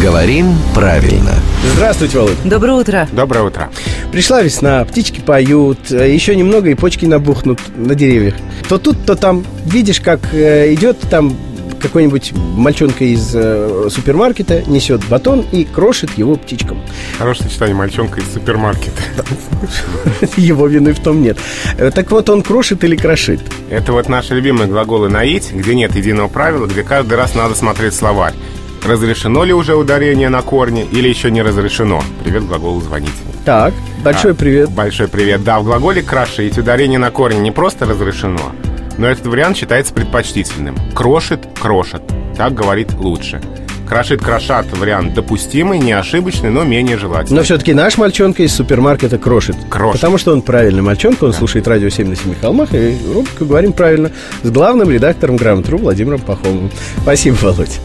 Говорим правильно. Здравствуйте, Володь. Доброе утро. Доброе утро. Пришла весна, птички поют, э, еще немного и почки набухнут на деревьях. То тут, то там видишь, как э, идет там какой-нибудь мальчонка из э, супермаркета несет батон и крошит его птичкам. Хорошее сочетание мальчонка из супермаркета. Его вины в том нет. Э, Так вот, он крошит или крошит? Это вот наши любимые глаголы «наить», где нет единого правила, где каждый раз надо смотреть словарь. Разрешено ли уже ударение на корне или еще не разрешено? Привет глаголу «звонить». Так, большой А, привет. Большой привет. Да, в глаголе «крошить» ударение на корне не просто разрешено, но этот вариант считается предпочтительным. Крошит, крошат. Так говорит лучше. Крошит, крошат вариант допустимый, не ошибочный, но менее желательный. Но все-таки наш мальчонка из супермаркета крошит. Крошит. Потому что он правильный мальчонка, он слушает радио 7 на 7 холмах, и рубрику говорим правильно с главным редактором Грамотру Владимиром Пахомовым. Спасибо, Володь.